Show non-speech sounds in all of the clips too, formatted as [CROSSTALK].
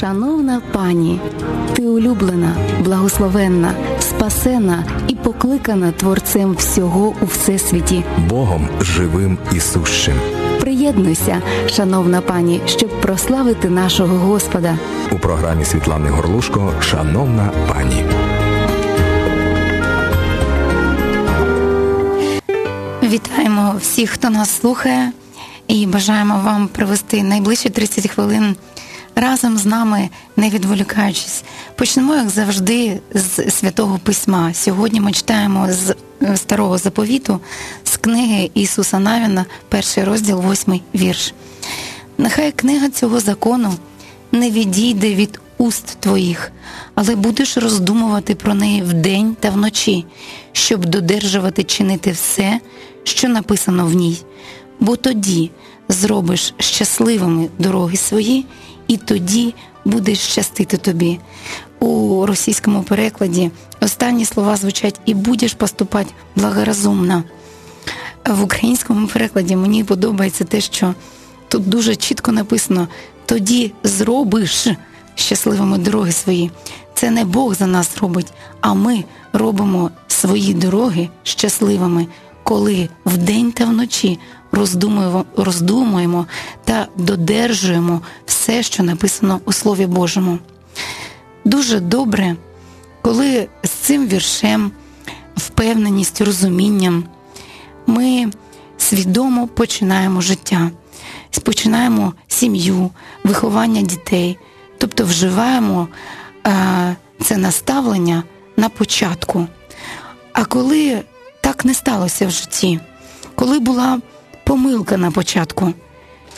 Шановна пані, ти улюблена, благословенна, спасена і покликана Творцем всього у всесвіті. Богом живим і сущим. Приєднуйся, шановна пані, щоб прославити нашого Господа. У програмі Світлани Горлушко Шановна пані. Вітаємо всіх, хто нас слухає, і бажаємо вам провести найближчі 30 хвилин разом з нами, не відволікаючись. Почнемо, як завжди, з святого письма. Сьогодні ми читаємо з е, старого заповіту з книги Ісуса Навіна, перший розділ, восьмий вірш. Нехай книга цього закону не відійде від уст твоїх, але будеш роздумувати про неї вдень та вночі, щоб додержувати чинити все, що написано в ній, бо тоді зробиш щасливими дороги свої, і тоді буде щастити тобі. У російському перекладі останні слова звучать і будеш поступати благоразумно. В українському перекладі мені подобається те, що тут дуже чітко написано: тоді зробиш щасливими дороги свої. Це не Бог за нас робить, а ми робимо свої дороги щасливими, коли вдень та вночі роздумуємо, роздумуємо та додержуємо все, що написано у Слові Божому. Дуже добре, коли з цим віршем, впевненістю, розумінням ми свідомо починаємо життя, починаємо сім'ю, виховання дітей, тобто вживаємо е, це наставлення на початку. А коли так не сталося в житті, коли була помилка на початку,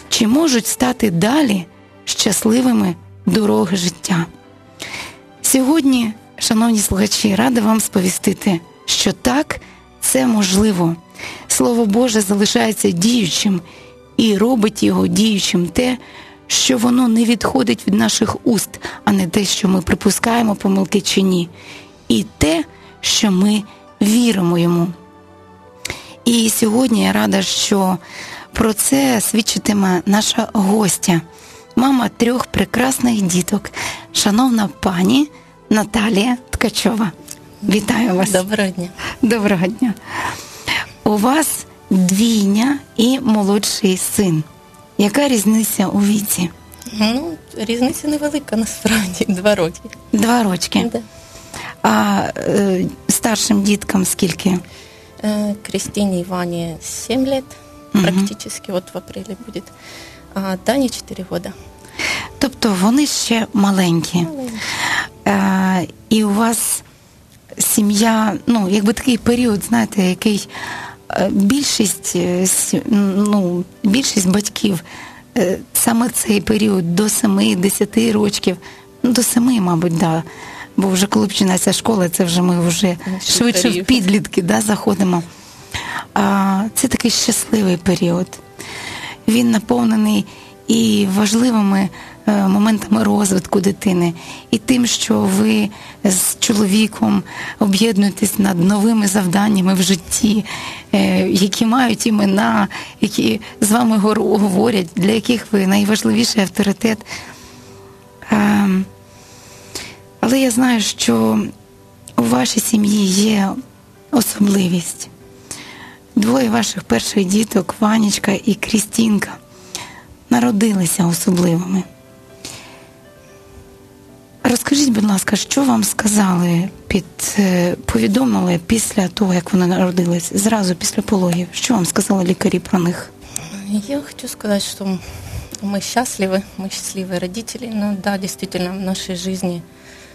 чи можуть стати далі щасливими дороги життя? Сьогодні, шановні слухачі, рада вам сповістити, що так це можливо. Слово Боже залишається діючим і робить його діючим те, що воно не відходить від наших уст, а не те, що ми припускаємо помилки чи ні, і те, що ми віримо йому. І сьогодні я рада, що про це свідчитиме наша гостя, мама трьох прекрасних діток, шановна пані Наталія Ткачова. Вітаю вас. Доброго дня. Доброго дня. У вас двійня і молодший син. Яка різниця у віці? Ну, різниця невелика насправді, два роки. Два рочки. Да. А е, старшим діткам скільки? Э, Кристине и Ване 7 лет, Мгм. практически вот в апреле будет. А Дане 4 года. Тобто вони ще маленькі. Е, і у вас сім'я, ну, якби такий період, знаєте, який е, більшість, е, ну, більшість батьків е, саме цей період до 7-10 років, ну, до 7, мабуть, да. Бо вже коли починається школа, це вже ми вже швидше в підлітки да, заходимо. А, це такий щасливий період. Він наповнений і важливими е, моментами розвитку дитини, і тим, що ви з чоловіком об'єднуєтесь над новими завданнями в житті, е, які мають імена, які з вами говорять, для яких ви найважливіший авторитет. Ем, Але я знаю, що у вашій сім'ї є особливість. Двоє ваших перших діток, Ванечка і Крістінка, народилися особливими. Розкажіть, будь ласка, що вам сказали під е, повідомили після того, як вони народились, зразу після пологів? Що вам сказали лікарі про них? Я хочу сказать, что мы счастливы, мы счастливые родители, но да, действительно, в нашей жизни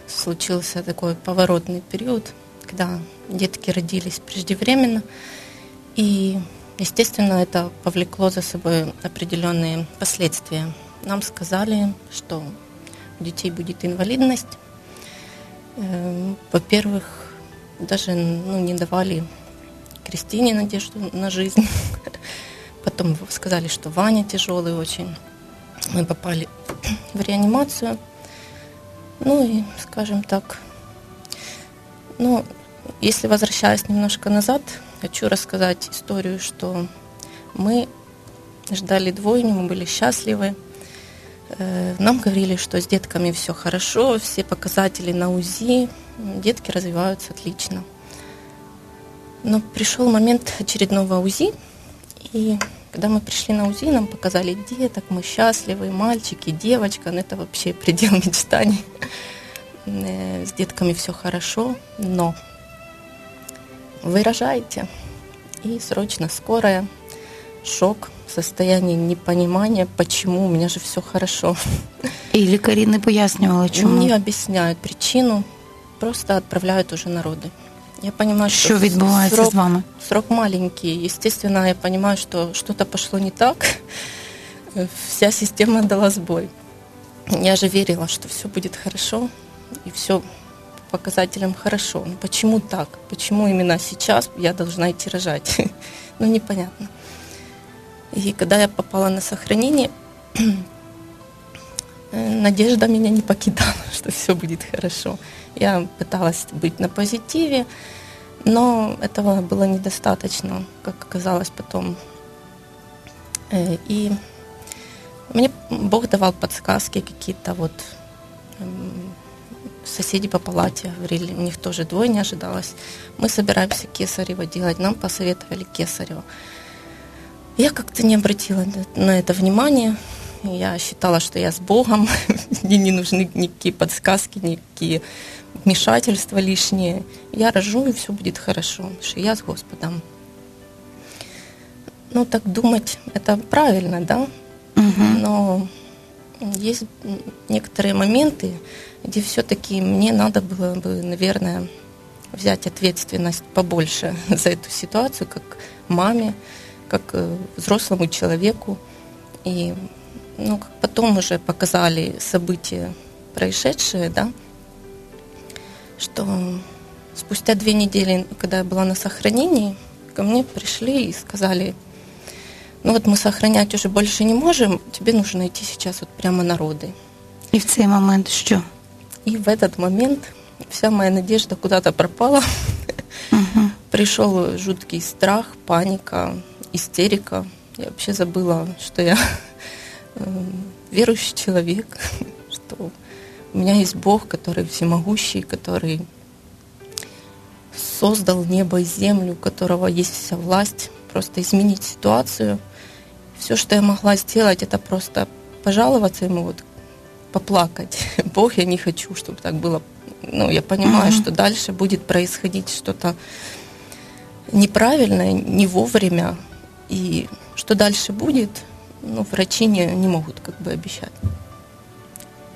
случился такой поворотный период, когда детки родились преждевременно, и, естественно, это повлекло за собой определенные последствия. Нам сказали, что у детей будет инвалидность. Э, Во-первых, даже ну, не давали Кристине надежду на жизнь. [LAUGHS] Потом сказали, что Ваня тяжелый очень. Мы попали в реанимацию. Ну и, скажем так, ну, если возвращаясь немножко назад, хочу рассказать историю, что мы ждали двойню, мы были счастливы. Э, Нам говорили, что с детками все хорошо, все показатели на УЗИ, детки развиваются отлично. Но пришел момент очередного УЗИ, и когда мы пришли на УЗИ, нам показали деток, мы счастливы, мальчики, девочка, ну это вообще предел [LAUGHS] мечтаний. Э, С детками все хорошо, но вы рожаете, и срочно скорая, шок, состояние непонимания, почему, у меня же все хорошо. І лікарі не пояснювали, чому. Не объясняют причину, просто отправляют уже на роды. Я понимаю, что Що відбувається срок, з вами? срок маленький. Естественно, я понимаю, что что-то пошло не так. Вся система дала сбой. Я же верила, что все будет хорошо, и все по показателям хорошо. Но почему так? Почему именно сейчас я должна идти рожать? [LAUGHS] Ну, непонятно. И когда я попала на сохранение, [CLEARS THROAT] надежда меня не покидала, [LAUGHS] что все будет хорошо. Я пыталась быть на позитиве, но этого было недостаточно, как оказалось потом. Э, И мне Бог давал подсказки какие-то вот м, соседи по палате говорили, у них тоже двое не ожидалось. Мы собираемся кесарево делать, нам посоветовали кесарево. Я как-то не обратила на это внимания. Я считала, что я с Богом, [LAUGHS] мне не нужны никакие подсказки, никакие вмешательства лишние. Я рожу, и все будет хорошо, что я с Господом. Ну, так думать, это правильно, да? Мгм. Но есть некоторые моменты, где все-таки мне надо было бы, наверное, взять ответственность побольше [LAUGHS] за эту ситуацию, как маме, как э, взрослому человеку. И ну, как потом уже показали события происшедшие, да, что спустя две недели, когда я была на сохранении, ко мне пришли и сказали, ну вот мы сохранять уже больше не можем, тебе нужно идти сейчас вот прямо на роды. І в цей момент що? И в этот момент вся моя надежда куда-то пропала. Угу. Пришел жуткий страх, паника, истерика. Я вообще забыла, что я верующий человек, [LAUGHS] что у меня есть Бог, который всемогущий, который создал небо и землю, у которого есть вся власть, просто изменить ситуацию. Все, что я могла сделать, это просто пожаловаться ему, вот, поплакать. [LAUGHS] Бог, я не хочу, чтобы так было. Ну, я понимаю, Мгм. что дальше будет происходить что-то неправильное, не вовремя. И что дальше будет, ну, врачи не, не могут как бы обещать.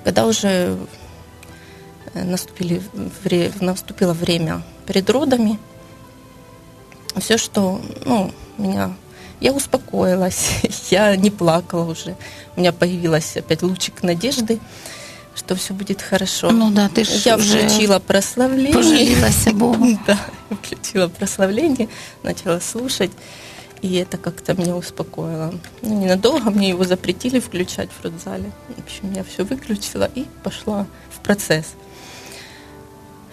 Когда уже э, наступили вре- наступило время перед родами, все, что, ну, меня, я успокоилась, [LAUGHS] я не плакала уже, у меня появилась опять лучик надежды, что все будет хорошо. Ну да, ти ж я включила прославление. пожалілася Богу. [LAUGHS] Да, включила прославление, начала слушать, и это как-то меня успокоило. Ну, ненадолго мне его запретили включать в родзале. В общем, я все выключила и пошла в процесс.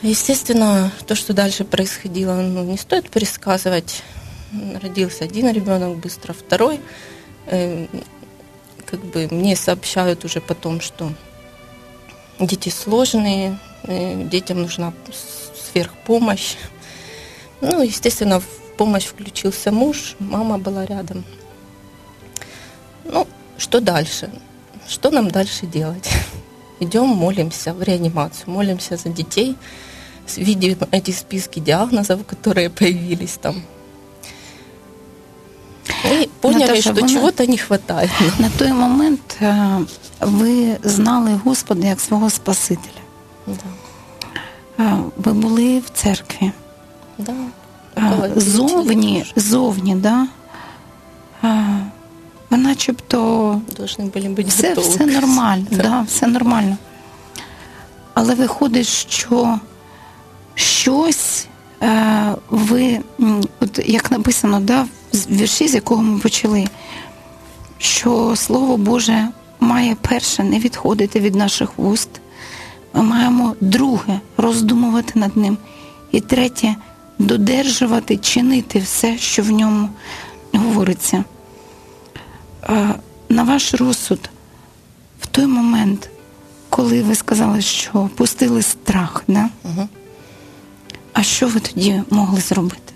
Естественно, то, что дальше происходило, ну, не стоит пересказывать. Родился один ребенок, быстро второй. Э, Как бы мне сообщают уже потом, что дети сложные, э, детям нужна сверхпомощь. Ну, естественно, помощь включился муж, мама была рядом. Ну, что дальше? Что нам дальше делать? [LAUGHS] Идем, молимся в реанимацию, молимся за детей, с- видим эти списки диагнозов, которые появились там. И поняли, Наташа, что вона- чего-то не хватает. [LAUGHS] На той момент е, ви знали Господа як свого Спасителя. Да. Е, Ви були в церкві. Да. Е, Около девяти Зовні, лет уже зовні, да? Е, ви начебто должны были быть все, готовы. все нормально, [LAUGHS] Да. да, все нормально. Але виходить, що щось е, ви, м, от як написано, да, в вірші, з якого ми почали, що Слово Боже має перше не відходити від наших вуст. Ми маємо друге роздумувати над ним. І третє додержувати, чинити все, що в ньому говориться. Е, На ваш розсуд, в той момент, коли ви сказали, що пустили страх, да? Мгм. а що ви тоді могли зробити?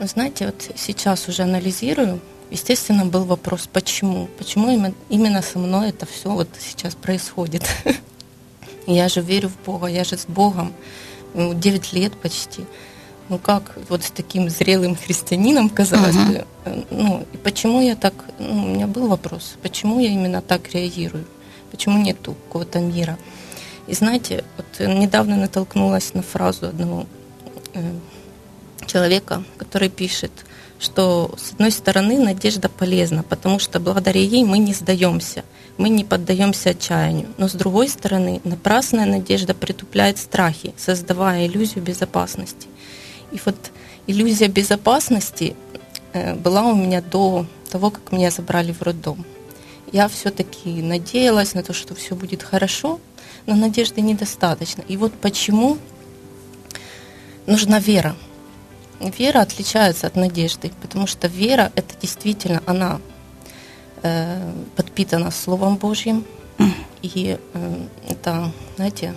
Вы знаете, вот сейчас уже анализирую, естественно, был вопрос, почему? Почему именно, именно со мной это все вот сейчас происходит? [LAUGHS] Я же верю в Бога, я же с Богом, ну, 9 лет почти. Ну как вот с таким зрелым христианином, казалось Мгм. бы, ну и почему я так, ну, у меня был вопрос, почему я именно так реагирую, почему нету какого-то мира. И знаете, вот недавно натолкнулась на фразу одного э, человека, который пишет, что с одной стороны надежда полезна, потому что благодаря ей мы не сдаемся, мы не поддаемся отчаянию. Но с другой стороны, напрасная надежда притупляет страхи, создавая иллюзию безопасности. И вот иллюзия безопасности э, была у меня до того, как меня забрали в роддом. Я все-таки надеялась на то, что все будет хорошо, но надежды недостаточно. И вот почему нужна вера. Вера отличается от надежды, потому что вера это действительно она э, подпитана Словом Божьим, и э, это, знаете,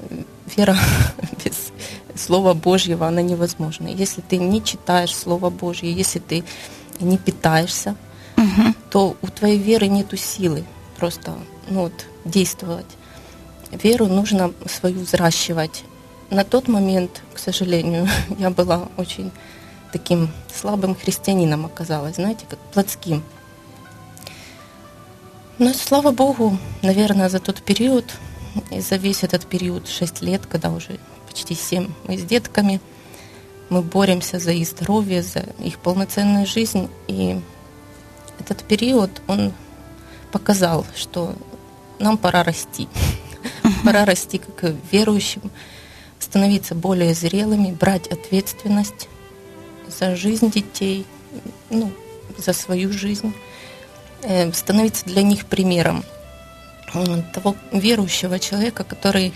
э, вера [LAUGHS] без Слова Божьего она невозможна. Если ты не читаешь Слово Божье, если ты не питаешься, Угу. то у твоей веры нету силы просто ну, вот, действовать. Веру нужно свою взращивать. На тот момент, к сожалению, [LAUGHS] я была очень таким слабым христианином оказалась, знаете, как плотским. Но слава Богу, наверное, за тот период, и за весь этот период, 6 лет, когда уже почти 7 мы с детками, мы боремся за их здоровье, за их полноценную жизнь. И этот период, он показал, что нам пора расти. Пора расти как верующим, становиться более зрелыми, брать ответственность за жизнь детей, ну, за свою жизнь, э, становиться для них примером э, того верующего человека, который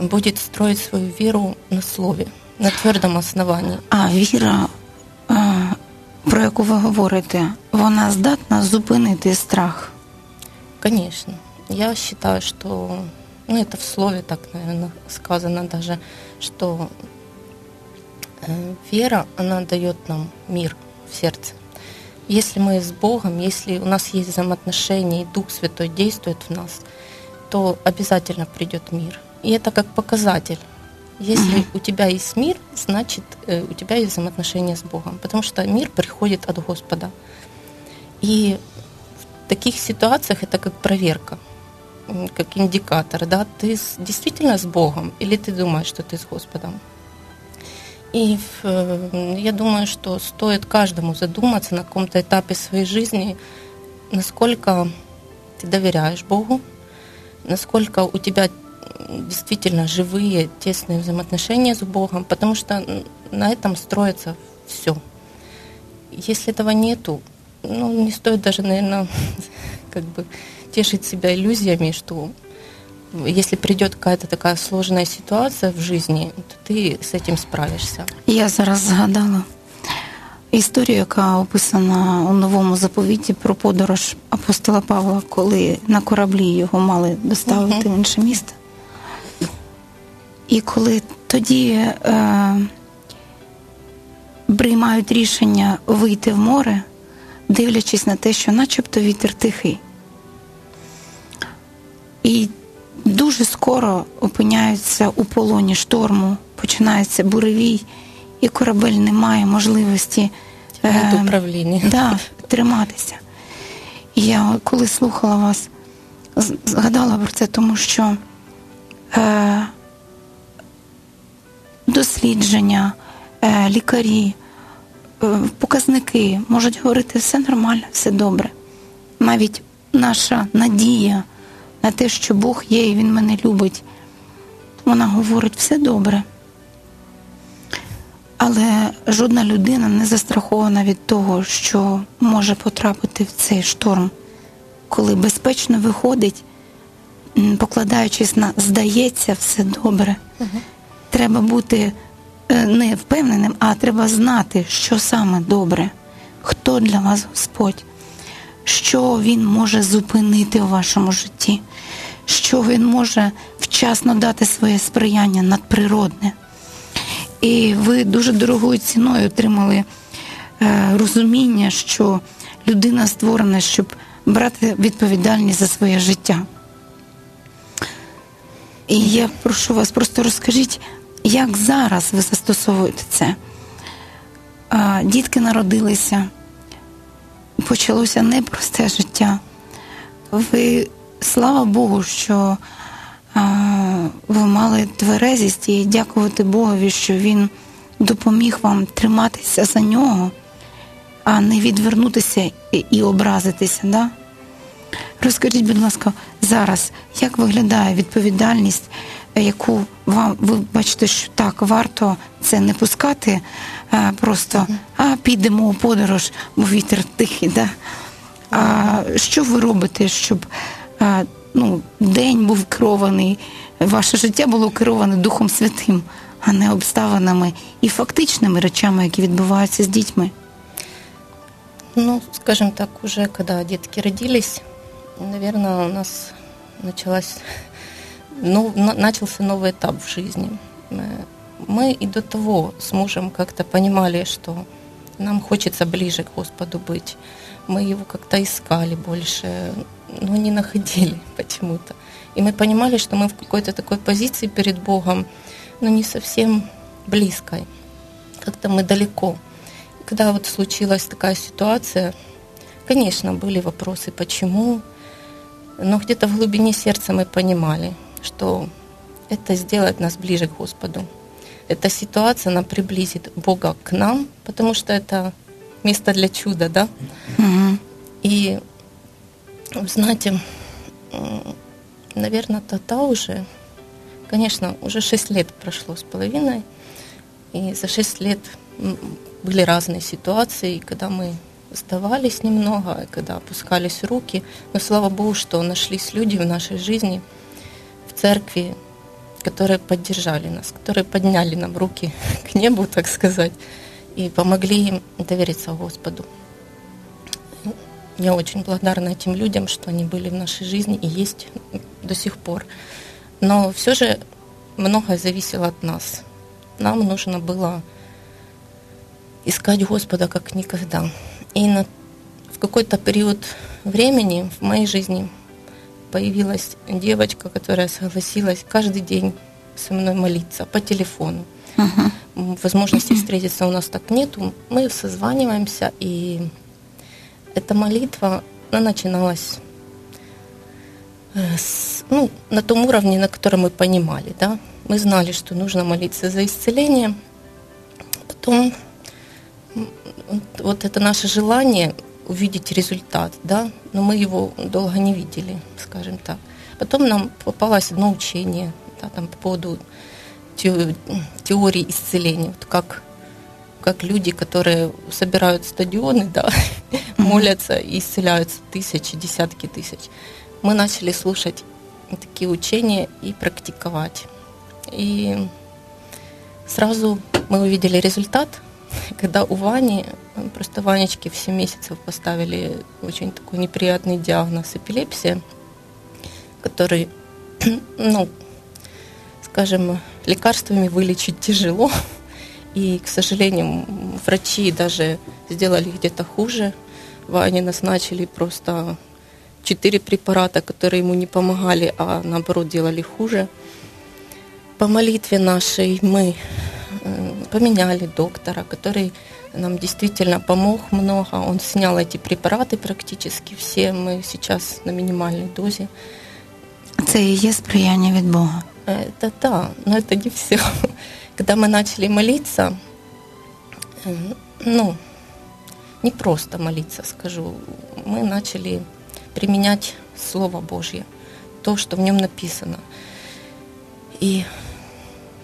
будет строить свою веру на слове, на твердом основании. А віра, е, про яку ви говорите, вона здатна зупинити страх. Конечно. Я считаю, что, ну это в слове так, наверное, сказано даже, что э, вера, она дает нам мир в сердце. Если мы с Богом, если у нас есть взаимоотношения, и Дух Святой действует в нас, то обязательно придет мир. И это как показатель. Если у тебя есть мир, значит э, у тебя есть взаимоотношения с Богом, потому что мир приходит от Господа. И в таких ситуациях это как проверка, как индикатор, да, ты с- действительно с Богом или ты думаешь, что ты с Господом. И э, я думаю, что стоит каждому задуматься на каком-то этапе своей жизни, насколько ты доверяешь Богу, насколько у тебя действительно живые, тесные взаимоотношения с Богом, потому что м, на этом строится все. Если этого нету, ну, не стоит даже, наверное, [LAUGHS] как бы тешить себя иллюзиями, что если придет какая-то такая сложная ситуация в жизни, то ты с этим справишься. Я зараз згадала історію, яка описана у новому заповіті про подорож апостола Павла, коли на кораблі його мали доставити в інше місто. І коли тоді е, приймають рішення вийти в море, дивлячись на те, що начебто вітер тихий. І дуже скоро опиняються у полоні шторму, починається буревій, і корабель не має можливості е, управление. да, триматися. І я коли слухала вас, згадала про це, тому що е, дослідження, е, лікарі, е, показники можуть говорити все нормально, все добре. Навіть наша надія на те, що Бог є і Він мене любить, вона говорить все добре. Але жодна людина не застрахована від того, що може потрапити в цей шторм, коли безпечно виходить, покладаючись на здається, все добре. Треба бути е, не впевненим, а треба знати, що саме добре, хто для вас Господь. що він може зупинити у вашому житті, що він може вчасно дати своє сприяння надприродне. І ви дуже дорогою ціною отримали е, розуміння, що людина створена, щоб брати відповідальність за своє життя. І я прошу вас, просто розкажіть, як зараз ви застосовуєте це? Дітки народилися, почалося непросте життя. Ви, слава Богу, що ви мали тверезість і дякувати Богові, що Він допоміг вам триматися за нього, а не відвернутися і, образитися. Да? Розкажіть, будь ласка, зараз, як виглядає відповідальність, яку вам ви бачите, що так варто це не пускати а, просто, а підемо у подорож, бо вітер тихий. Да? А що ви робите, щоб а, ну, день був керований, ваше життя було кероване Духом Святим, а не обставинами і фактичними речами, які відбуваються з дітьми? Ну, скажем так, уже когда детки родились, наверное, у нас началась, ну, на- начался новый этап в жизни. Э, Мы и до того с мужем как-то понимали, что нам хочется ближе к Господу быть. Мы его как-то искали больше, но не находили [LAUGHS] почему-то. И мы понимали, что мы в какой-то такой позиции перед Богом, но не совсем близкой. Как-то мы далеко. Когда вот случилась такая ситуация, конечно, были вопросы, почему, но где-то в глубине сердца мы понимали, что это сделает нас ближе к Господу. Эта ситуация, она приблизит Бога к нам, потому что это место для чуда, да? Угу. И, знаете, наверное, Тата уже, конечно, уже 6 лет прошло с половиной, и за 6 лет были разные ситуации, когда мы сдавались немного, когда опускались руки, но слава Богу, что нашлись люди в нашей жизни, в церкви, которые поддержали нас, которые подняли нам руки [LAUGHS] к небу, так сказать, и помогли им довериться Господу. Я очень благодарна этим людям, что они были в нашей жизни и есть до сих пор. Но все же многое зависело от нас. Нам нужно было искать Господа как никогда. И на, в какой-то период времени в моей жизни появилась девочка, которая согласилась каждый день со мной молиться по телефону. М, Возможности встретиться у нас так нету. Мы созваниваемся, и эта молитва, она начиналась э, с- ну, на том уровне, на котором мы понимали. Да? Мы знали, что нужно молиться за исцеление. Потом вот это наше желание увидеть результат, да, но мы его долго не видели, скажем так. Потом нам попалось одно учение, да, там по поводу те- теории исцеления, вот как как люди, которые собирают стадионы, да, [LAUGHS] молятся и исцеляются тысячи, десятки тысяч. Мы начали слушать такие учения и практиковать. И сразу мы увидели результат, [LAUGHS] когда у Вани, просто Ванечке в 7 месяцев поставили очень такой неприятный диагноз эпилепсия, который, [CLEARS THROAT] ну, скажем, лекарствами вылечить тяжело. И, к сожалению, врачи даже сделали где-то хуже. Ване назначили просто четыре препарата, которые ему не помогали, а наоборот делали хуже. По молитве нашей мы э, поменяли доктора, который нам действительно помог много. Он снял эти препараты практически все. Мы сейчас на минимальной дозе. Це і є сприяння від Бога. Это да, но это не все. [LAUGHS] Когда мы начали молиться, э, ну, не просто молиться, скажу, мы начали применять Слово Божье, то, что в нем написано. И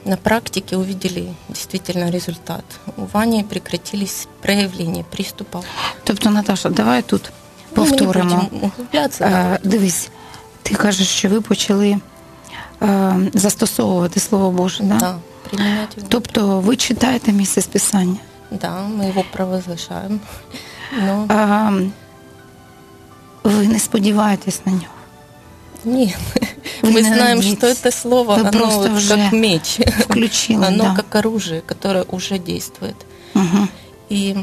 на практике увидели действительно результат. У Вани прекратились проявления приступов. Тобто, Наташа, давай тут Ну, мы не повторимо. будем углубляться. да. Е, Дивись, ти кажеш, що ви почали е, застосовувати Слово Боже, да? Да, применять его. Тобто ви читаєте місце з Писання. Да, мы его провозглашаем. Но Е, ви не сподіваєтесь на нього. Нет, Вы мы не знаем, надеетесь. что это слово, Вы оно просто вот уже как меч, Включили, оно да. как оружие, которое уже действует. Угу. И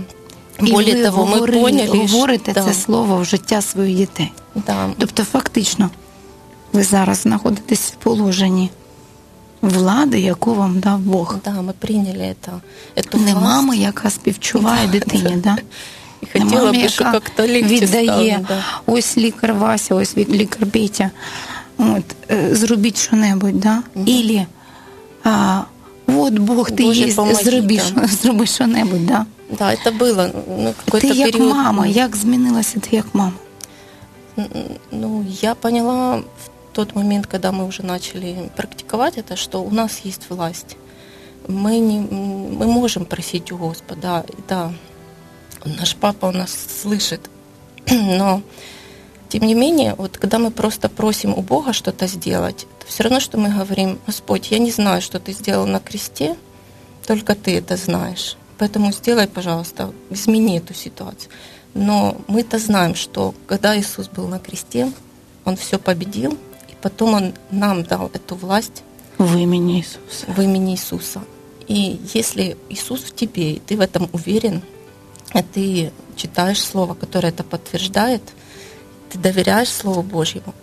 І более ви того, мы говори- поняли, говорите что- це слово в життя своїх дітей. да, Тобто, фактично, ви зараз знаходитесь в положенні влади, яку вам дав Бог. да, мы приняли это, эту Не власть. мами, яка співчуває дитині, да? И Не хотела мамі, бы, что яка как-то легче віддає стало, да. ось лікар Вася, ось від- лікар Петя. От, е, зробіть що-небудь, да? Ілі, а, от Бог ти Боже, є, помоги, зроби, да. зроби [LAUGHS] що-небудь, да? Да, это было ну, какой-то Ти як период. мама, як змінилася ти як мама? Ну, я поняла в тот момент, когда мы уже начали практиковать это, что у нас есть власть. Мы, не, мы можем просить у Господа, да, наш папа у нас слышит, [CLEARS THROAT] но тем не менее, вот когда мы просто просим у Бога что-то сделать, то все равно, что мы говорим, Господь, я не знаю, что ты сделал на кресте, только ты это знаешь. Поэтому сделай, пожалуйста, измени эту ситуацию. Но мы-то знаем, что когда Иисус был на кресте, Он все победил, и потом Он нам дал эту власть В імені Ісуса. в имени Иисуса. И если Иисус в тебе, и ты в этом уверен, и ты читаешь Слово, которое это подтверждает, ты доверяешь Слову Божьему,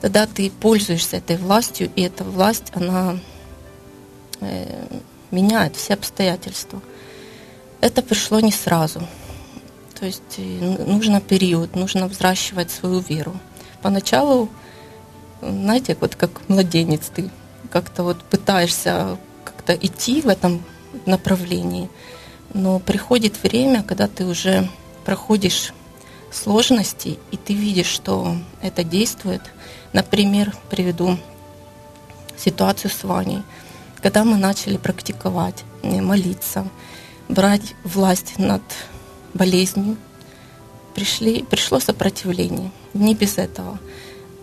тогда ты пользуешься этой властью, и эта власть, она э, меняет все обстоятельства. Это пришло не сразу. То есть э, нужно период, нужно взращивать свою веру. Поначалу, знаете, вот как младенец, ты как-то вот пытаешься как-то идти в этом направлении, но приходит время, когда ты уже проходишь сложности, и ты видишь, что это действует. Например, приведу ситуацию с Ваней. Когда мы начали практиковать, э, молиться, брать власть над болезнью, пришли, пришло сопротивление. Не без этого.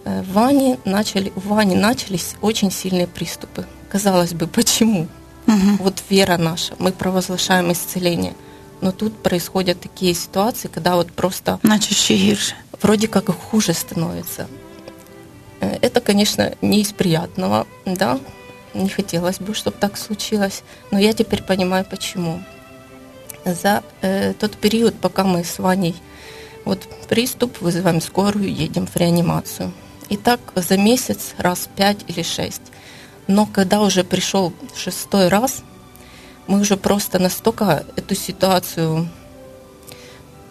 Э, В Ване начали, у Вани начались очень сильные приступы. Казалось бы, почему? Угу. Вот вера наша, мы провозглашаем исцеление. Но тут происходят такие ситуации, когда вот просто Наче ще гірше. вроде как хуже становится. Э, Это, конечно, не из приятного, да, не хотелось бы, чтобы так случилось, но я теперь понимаю, почему. За э, тот период, пока мы с Ваней, вот приступ, вызываем скорую, едем в реанимацию. И так за месяц раз пять или шесть. Но когда уже пришел шестой раз, мы уже просто настолько эту ситуацию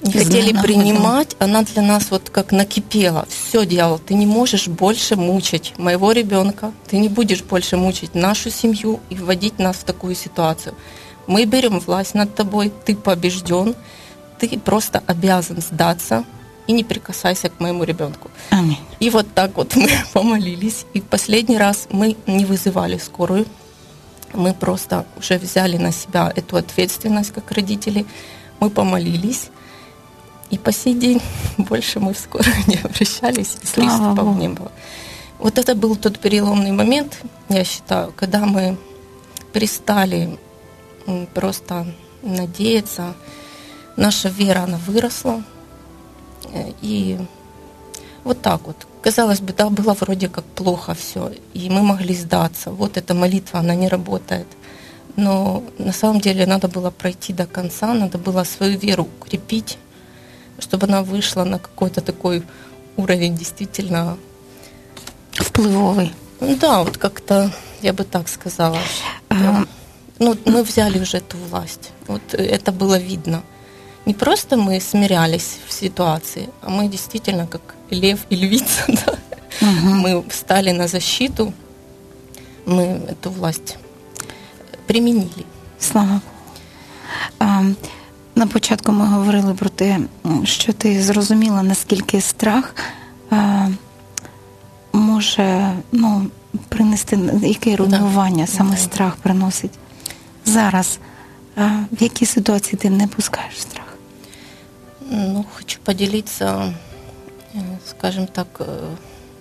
не хотели принимать, она для нас вот как накипела. Все, дьявол, ты не можешь больше мучить моего ребенка, ты не будешь больше мучить нашу семью и вводить нас в такую ситуацию. Мы берем власть над тобой, ты побежден, ты просто обязан сдаться и не прикасайся к моему ребенку. Амінь. И вот так вот [LAUGHS] мы помолились. И в последний раз мы не вызывали скорую. Мы просто уже взяли на себя эту ответственность как родители. Мы помолились. И по сей день [LAUGHS] больше мы в скорую [LAUGHS] не обращались, и приступов не было. Вот это был тот переломный момент, я считаю, когда мы перестали просто надеяться. Наша вера, она выросла. Э, И вот так вот. Казалось бы, да, было вроде как плохо все, и мы могли сдаться. Вот эта молитва, она не работает. Но на самом деле надо было пройти до конца, надо было свою веру укрепить, чтобы она вышла на какой-то такой уровень действительно, Впливовий. ну да, вот как-то, я бы так сказала. А, Ну, мы взяли уже эту власть. Вот это было видно. Не просто мы смирялись в ситуации, а мы действительно как лев и львица, [LAUGHS] да, Мгм. мы встали на защиту, мы эту власть применили. Слава Богу. А, на початку ми говорили про те, м, що ти зрозуміла, наскільки страх а, може ну, принести яке руйнування саме Да. страх приносить. Зараз а, в якій ситуації ти не пускаєш страх? Ну, хочу поделиться, э, скажем так, э,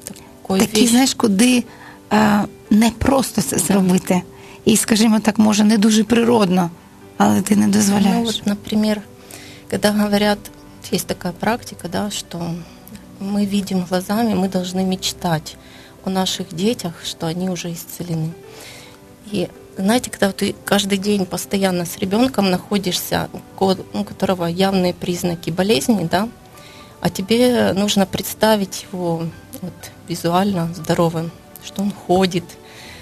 такой Такі, вещь. знаєш, куди а, не просто це зробити. І, скажімо так, може, не дуже природно, але ти не Ну, дозволяєш. вот, например, когда говорят, есть такая практика, да, что мы видим глазами, мы должны мечтать о наших детях, что они уже исцелены. И знаете, когда ты каждый день постоянно с ребенком находишься, у которого явные признаки болезни, да, а тебе нужно представить его вот, визуально здоровым, что он ходит,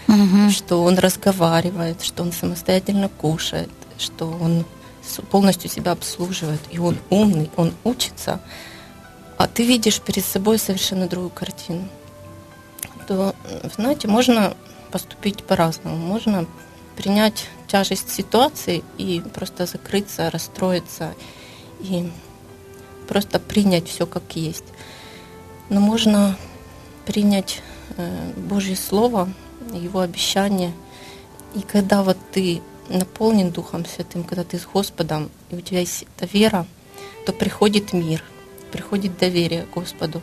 угу. что он разговаривает, что он самостоятельно кушает, что он полностью себя обслуживает, и он умный, он учится, а ты видишь перед собой совершенно другую картину, то, знаете, можно поступить по-разному. Можно принять тяжесть ситуации и просто закрыться, расстроиться и просто принять все как есть. Но можно принять э, Божье Слово, Его обещание. И когда вот ты наполнен Духом Святым, когда ты с Господом, и у тебя есть эта вера, то приходит мир, приходит доверие Господу.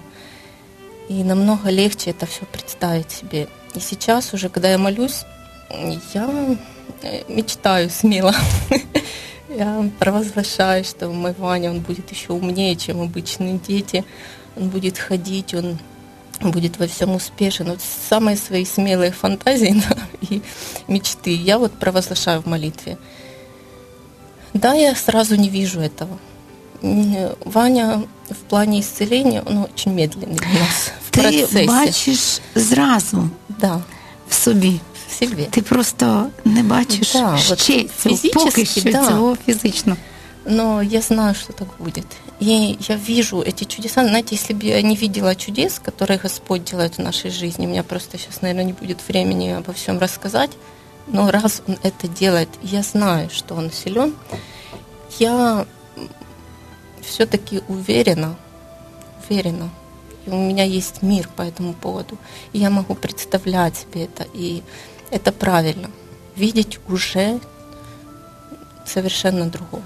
И намного легче это все представить себе. И сейчас уже, когда я молюсь, я э, мечтаю смело. [LAUGHS] Я провозглашаю, что мой Ваня, он будет еще умнее, чем обычные дети. Он будет ходить, он будет во всем успешен. Вот самые свои смелые фантазии [LAUGHS] да, и мечты я вот провозглашаю в молитве. Да, я сразу не вижу этого. Ваня в плане исцеления, он очень медленный у нас в Ти процесі. бачиш зразу Да, в собі. Себе. Ти просто не бачиш Да, от ще цього, фізично, поки що да. цього фізично. Но я знаю, что так будет. И я вижу эти чудеса. Знаете, если бы я не видела чудес, которые Господь делает в нашей жизни, у меня просто сейчас, наверное, не будет времени обо всем рассказать, но раз Он это делает, я знаю, что Он силен, я все-таки уверена, уверена, и у меня есть мир по этому поводу. И я могу представлять себе это, и это правильно. Видеть уже совершенно другого.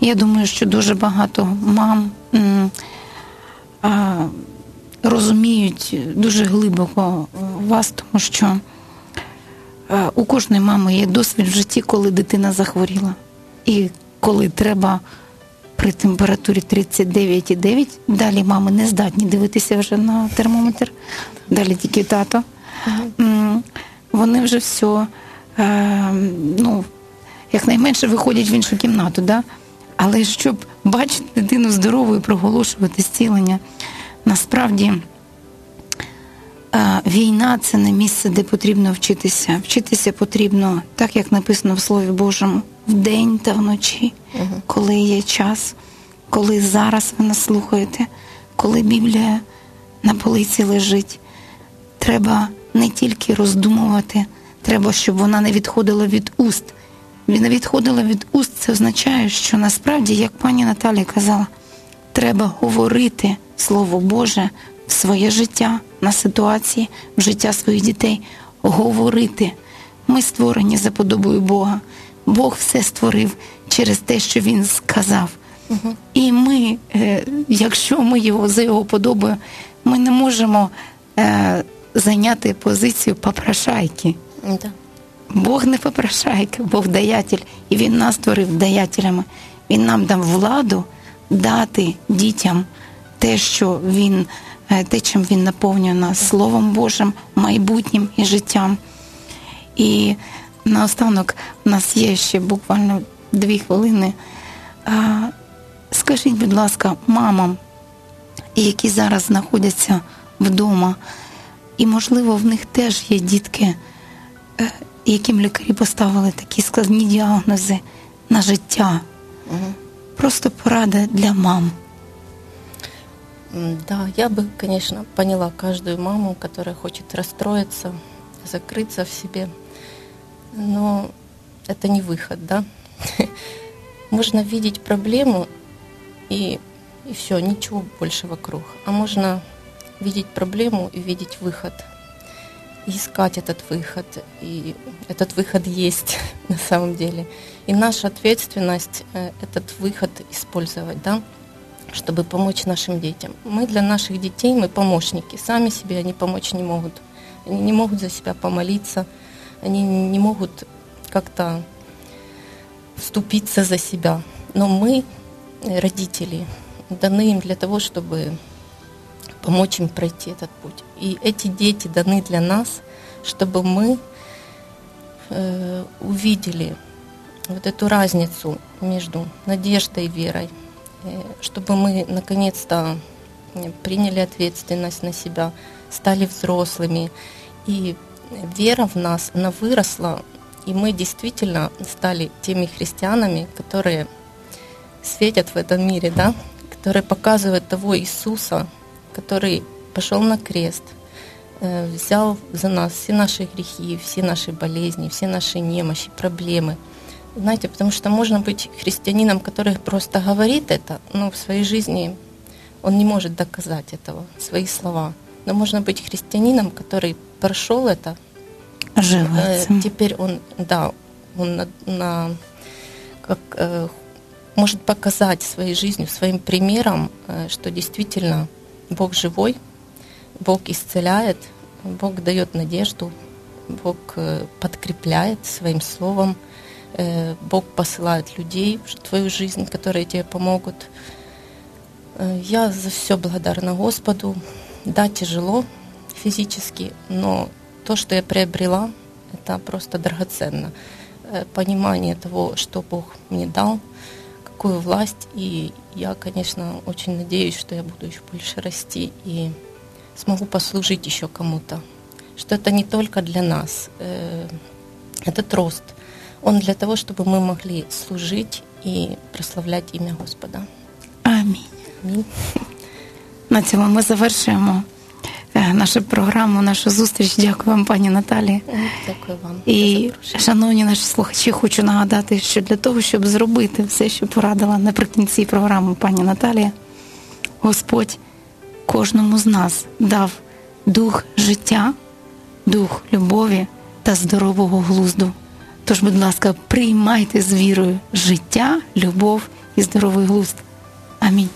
Я думаю, що дуже багато мам м, а, розуміють дуже глибоко вас, тому що а, у кожної мами є досвід в житті, коли дитина захворіла. І коли треба при температурі 39,9, далі мами не здатні дивитися вже на термометр, далі тільки тато. М, Вони вже все, е, ну, якнайменше виходять в іншу кімнату. Да? Але щоб бачити дитину здоровою, проголошувати зцілення, насправді е, війна це не місце, де потрібно вчитися. Вчитися потрібно, так як написано в Слові Божому, вдень та вночі, коли є час, коли зараз ви нас слухаєте, коли Біблія на полиці лежить. Треба не тільки роздумувати, треба, щоб вона не відходила від уст. Не відходила від уст, це означає, що насправді, як пані Наталія казала, треба говорити Слово Боже в своє життя, на ситуації, в життя своїх дітей. Говорити. Ми створені за подобою Бога. Бог все створив через те, що Він сказав. І ми, е, якщо ми його за його подобою, ми не можемо е, зайняти позицію попрошайки. Да. Бог не попрошайка, Бог даятель, і Він нас створив даятелями. Він нам дав владу дати дітям те, що він, е, те, чим він наповнює нас Словом Божим, майбутнім і життям. І наостанок у нас є ще буквально дві хвилини. Скажіть, будь ласка, мамам, які зараз знаходяться вдома, і, можливо, в них теж є дітки, е, яким лікарі поставили такі складні діагнози на життя. Просто порада для мам. М, Да, я бы, конечно, поняла каждую маму, которая хочет расстроиться, закрыться в себе. Но это не выход, да? [LAUGHS] Можно видеть проблему и, и все, ничего больше вокруг. А можно видеть проблему и видеть выход. И искать этот выход. И этот выход есть [LAUGHS] на самом деле. И наша ответственность э, этот выход использовать, да? чтобы помочь нашим детям. Мы для наших детей, мы помощники. Сами себе они помочь не могут. Они не могут за себя помолиться, они не могут как-то вступиться за себя. Но мы, э, родители, даны им для того, чтобы помочь им пройти этот путь. И эти дети даны для нас, чтобы мы э, увидели вот эту разницу между надеждой и верой, э, чтобы мы наконец-то приняли ответственность на себя, стали взрослыми. И вера в нас, она выросла, и мы действительно стали теми христианами, которые светят в этом мире, да, которые показывают того Иисуса, который пошел на крест, э, взял за нас все наши грехи, все наши болезни, все наши немощи, проблемы. Знаете, потому что можно быть христианином, который просто говорит это, но в своей жизни он не может доказать этого, свои слова. Но можно быть христианином, который прошел это, Живется. Э, теперь он, да, он на, на как э, может показать своей жизнью, своим примером, что действительно Бог живой, Бог исцеляет, Бог дает надежду, Бог э, подкрепляет своим словом, э, Бог посылает людей в твою жизнь, которые тебе помогут. Э, я за все благодарна Господу. Да, тяжело физически, но то, что я приобрела, это просто драгоценно. Понимание того, что Бог мне дал, какую власть. И я, конечно, очень надеюсь, что я буду еще больше расти и смогу послужить еще кому-то. Что это не только для нас. Э, этот рост, он для того, чтобы мы могли служить и прославлять имя Господа. Амінь. Аминь. На цьому ми завершуємо е, нашу програму, нашу зустріч. Дякую вам, пані Наталі. Дякую вам. І, шановні наші слухачі, хочу нагадати, що для того, щоб зробити все, що порадила наприкінці програми пані Наталія, Господь кожному з нас дав дух життя, дух любові та здорового глузду. Тож, будь ласка, приймайте з вірою життя, любов і здоровий глузд. Амінь.